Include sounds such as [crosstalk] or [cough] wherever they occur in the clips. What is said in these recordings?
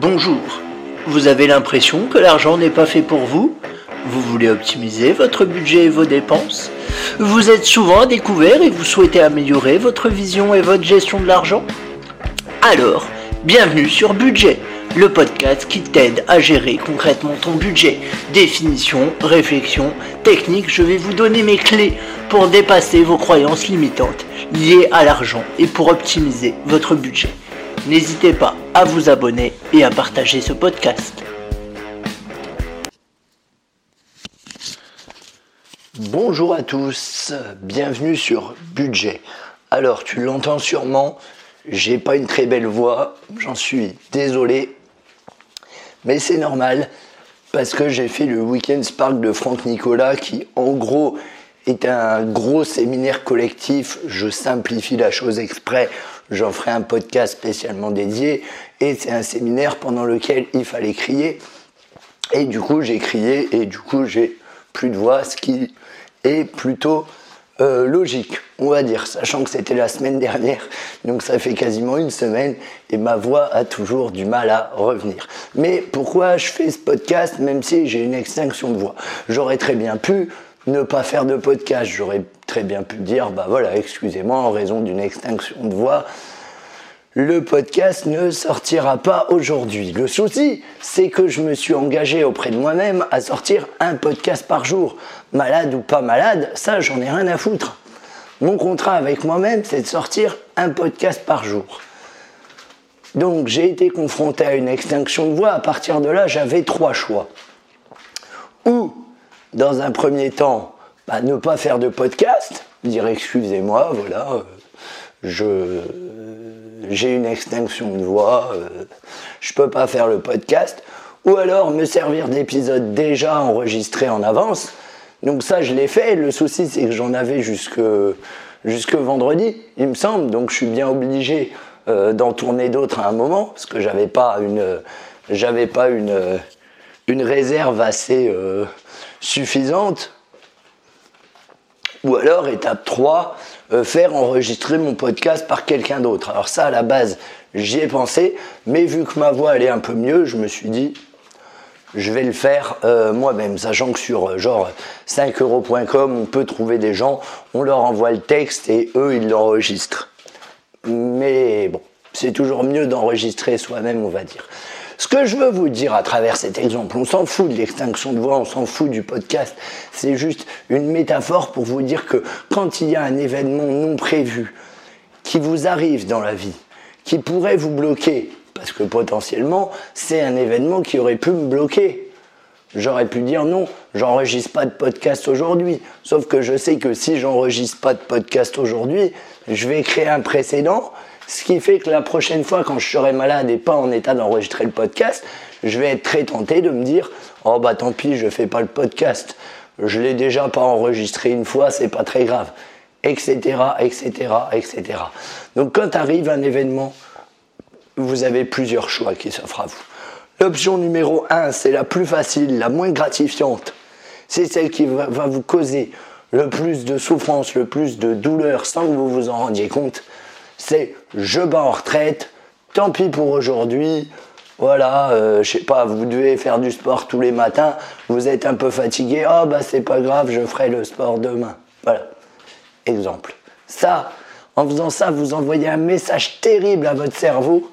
Bonjour. Vous avez l'impression que l'argent n'est pas fait pour vous? Vous voulez optimiser votre budget et vos dépenses? Vous êtes souvent à découvert et vous souhaitez améliorer votre vision et votre gestion de l'argent? Alors, bienvenue sur Budget, le podcast qui t'aide à gérer concrètement ton budget. Définition, réflexion, technique, je vais vous donner mes clés pour dépasser vos croyances limitantes liées à l'argent et pour optimiser votre budget. N'hésitez pas à vous abonner et à partager ce podcast. Bonjour à tous, bienvenue sur Budget. Alors tu l'entends sûrement, j'ai pas une très belle voix, j'en suis désolé, mais c'est normal parce que j'ai fait le Weekend Spark de Franck Nicolas qui en gros est un gros séminaire collectif, je simplifie la chose exprès, j'en ferai un podcast spécialement dédié, et c'est un séminaire pendant lequel il fallait crier, et du coup j'ai crié, et du coup j'ai plus de voix, ce qui est plutôt euh, logique, on va dire, sachant que c'était la semaine dernière, donc ça fait quasiment une semaine, et ma voix a toujours du mal à revenir. Mais pourquoi je fais ce podcast, même si j'ai une extinction de voix? J'aurais très bien pu ne pas faire de podcast. J'aurais très bien pu dire, bah voilà, excusez-moi, en raison d'une extinction de voix, le podcast ne sortira pas aujourd'hui. Le souci, c'est que je me suis engagé auprès de moi-même à sortir un podcast par jour. Malade ou pas malade, ça, j'en ai rien à foutre. Mon contrat avec moi-même, c'est de sortir un podcast par jour. Donc j'ai été confronté à une extinction de voix. À partir de là, j'avais trois choix. Ou dans un premier temps, bah, ne pas faire de podcast, dire excusez-moi, voilà, euh, je j'ai une extinction de voix, euh, je peux pas faire le podcast, ou alors me servir d'épisodes déjà enregistrés en avance. Donc ça, je l'ai fait. Le souci, c'est que j'en avais jusque, jusque vendredi, il me semble. Donc je suis bien obligé euh, d'en tourner d'autres à un moment, parce que j'avais pas une, j'avais pas une, une réserve assez suffisante. Ou alors, étape 3, euh, faire enregistrer mon podcast par quelqu'un d'autre. Alors ça, à la base, j'y ai pensé, mais vu que ma voix allait un peu mieux, je me suis dit, je vais le faire euh, moi-même, sachant que sur euh, genre 5euros.com, on peut trouver des gens, on leur envoie le texte et eux, ils l'enregistrent. Mais bon, c'est toujours mieux d'enregistrer soi-même, on va dire. Ce que je veux vous dire à travers cet exemple, on s'en fout de l'extinction de voix, on s'en fout du podcast, c'est juste une métaphore pour vous dire que quand il y a un événement non prévu qui vous arrive dans la vie, qui pourrait vous bloquer, parce que potentiellement c'est un événement qui aurait pu me bloquer. J'aurais pu dire non, j'enregistre pas de podcast aujourd'hui. Sauf que je sais que si j'enregistre pas de podcast aujourd'hui, je vais créer un précédent ce qui fait que la prochaine fois, quand je serai malade et pas en état d'enregistrer le podcast, je vais être très tenté de me dire Oh bah tant pis, je fais pas le podcast. Je l'ai déjà pas enregistré une fois, c'est pas très grave. Etc. etc. etc. Donc quand arrive un événement, vous avez plusieurs choix qui s'offrent à vous. L'option numéro 1, c'est la plus facile, la moins gratifiante. C'est celle qui va vous causer le plus de souffrance, le plus de douleur sans que vous vous en rendiez compte c'est je bats en retraite, tant pis pour aujourd'hui. Voilà, euh, je sais pas, vous devez faire du sport tous les matins, vous êtes un peu fatigué, oh bah c'est pas grave, je ferai le sport demain. Voilà, exemple. Ça, en faisant ça, vous envoyez un message terrible à votre cerveau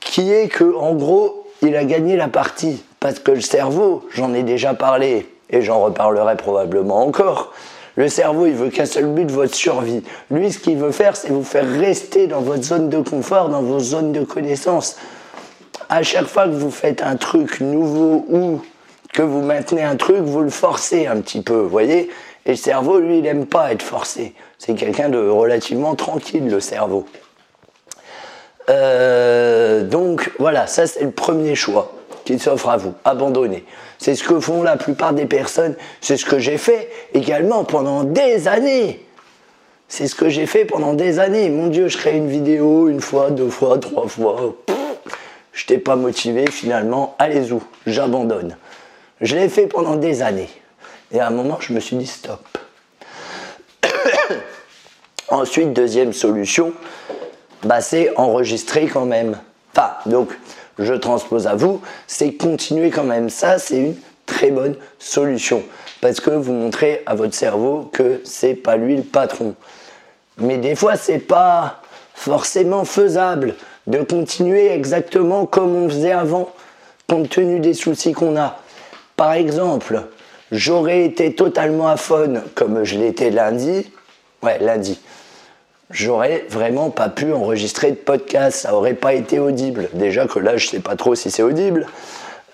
qui est que, en gros, il a gagné la partie. Parce que le cerveau, j'en ai déjà parlé et j'en reparlerai probablement encore, le cerveau, il veut qu'un seul but, votre survie. Lui, ce qu'il veut faire, c'est vous faire rester dans votre zone de confort, dans vos zones de connaissance. À chaque fois que vous faites un truc nouveau ou que vous maintenez un truc, vous le forcez un petit peu, voyez Et le cerveau, lui, il n'aime pas être forcé. C'est quelqu'un de relativement tranquille, le cerveau. Euh, donc voilà, ça c'est le premier choix qui s'offre à vous, abandonner. C'est ce que font la plupart des personnes. C'est ce que j'ai fait également pendant des années. C'est ce que j'ai fait pendant des années. Mon Dieu, je crée une vidéo une fois, deux fois, trois fois. Je n'étais pas motivé finalement. Allez-y, j'abandonne. Je l'ai fait pendant des années. Et à un moment, je me suis dit stop. [coughs] Ensuite, deuxième solution, bah, c'est enregistrer quand même. Enfin, Donc, je transpose à vous, c'est continuer quand même. Ça, c'est une très bonne solution. Parce que vous montrez à votre cerveau que c'est pas lui le patron. Mais des fois, c'est pas forcément faisable de continuer exactement comme on faisait avant, compte tenu des soucis qu'on a. Par exemple, j'aurais été totalement faune comme je l'étais lundi. Ouais, lundi. J'aurais vraiment pas pu enregistrer de podcast, ça aurait pas été audible. Déjà que là, je sais pas trop si c'est audible.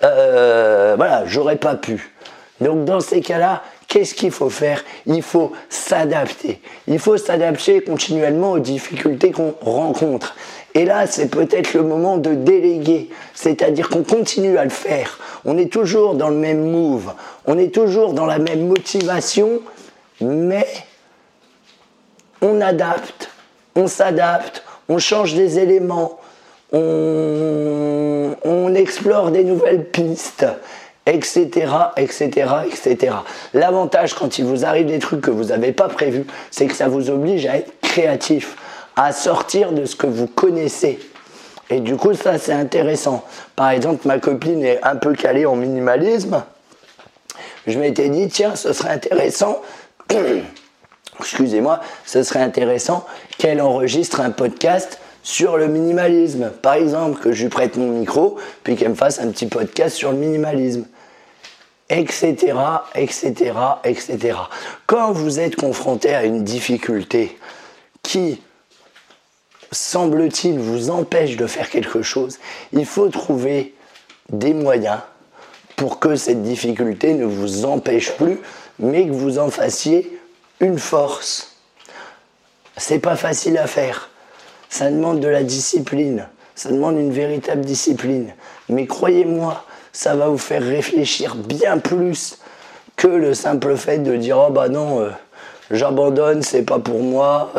Euh, voilà, j'aurais pas pu. Donc dans ces cas-là, qu'est-ce qu'il faut faire? Il faut s'adapter. Il faut s'adapter continuellement aux difficultés qu'on rencontre. Et là, c'est peut-être le moment de déléguer, c'est-à-dire qu'on continue à le faire. On est toujours dans le même move, on est toujours dans la même motivation, mais on adapte, on s'adapte, on change des éléments, on, explore des nouvelles pistes etc., etc., etc. L'avantage quand il vous arrive des trucs que vous n'avez pas prévus, c'est que ça vous oblige à être créatif, à sortir de ce que vous connaissez. Et du coup, ça, c'est intéressant. Par exemple, ma copine est un peu calée en minimalisme. Je m'étais dit, tiens, ce serait intéressant, [clears throat] excusez-moi, ce serait intéressant qu'elle enregistre un podcast sur le minimalisme. Par exemple, que je lui prête mon micro, puis qu'elle me fasse un petit podcast sur le minimalisme. Etc., etc., etc. Quand vous êtes confronté à une difficulté qui, semble-t-il, vous empêche de faire quelque chose, il faut trouver des moyens pour que cette difficulté ne vous empêche plus, mais que vous en fassiez une force. C'est pas facile à faire ça demande de la discipline, ça demande une véritable discipline. Mais croyez-moi, ça va vous faire réfléchir bien plus que le simple fait de dire oh bah non, euh, j'abandonne, c'est pas pour moi,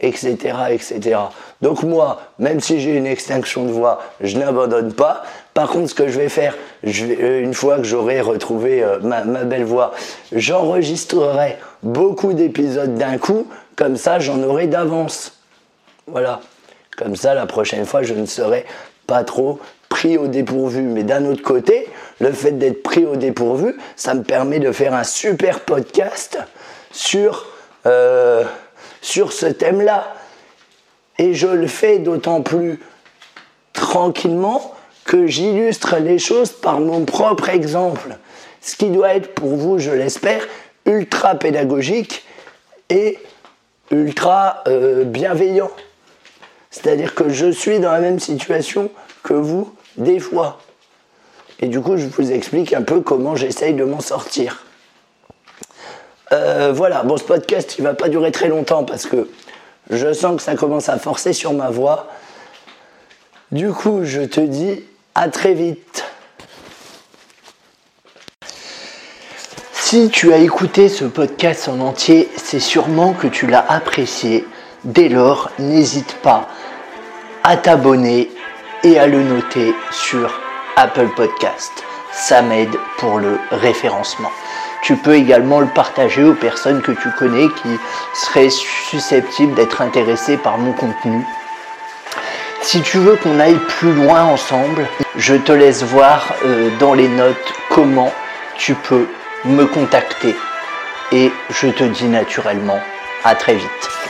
etc., euh, etc. Donc moi, même si j'ai une extinction de voix, je n'abandonne pas. Par contre, ce que je vais faire, euh, une fois que j'aurai retrouvé ma, ma belle voix, j'enregistrerai beaucoup d'épisodes d'un coup, comme ça j'en aurai d'avance. Voilà. Comme ça, la prochaine fois, je ne serai pas trop pris au dépourvu. Mais d'un autre côté, le fait d'être pris au dépourvu, ça me permet de faire un super podcast sur, euh, sur ce thème-là. Et je le fais d'autant plus tranquillement que j'illustre les choses par mon propre exemple. Ce qui doit être pour vous, je l'espère, ultra pédagogique et ultra euh, bienveillant. C'est-à-dire que je suis dans la même situation que vous, des fois. Et du coup, je vous explique un peu comment j'essaye de m'en sortir. Euh, voilà, bon, ce podcast, il va pas durer très longtemps parce que je sens que ça commence à forcer sur ma voix. Du coup, je te dis à très vite. Si tu as écouté ce podcast en entier, c'est sûrement que tu l'as apprécié. Dès lors, n'hésite pas à t'abonner et à le noter sur Apple Podcast. Ça m'aide pour le référencement. Tu peux également le partager aux personnes que tu connais qui seraient susceptibles d'être intéressées par mon contenu. Si tu veux qu'on aille plus loin ensemble, je te laisse voir euh, dans les notes comment tu peux me contacter. Et je te dis naturellement à très vite.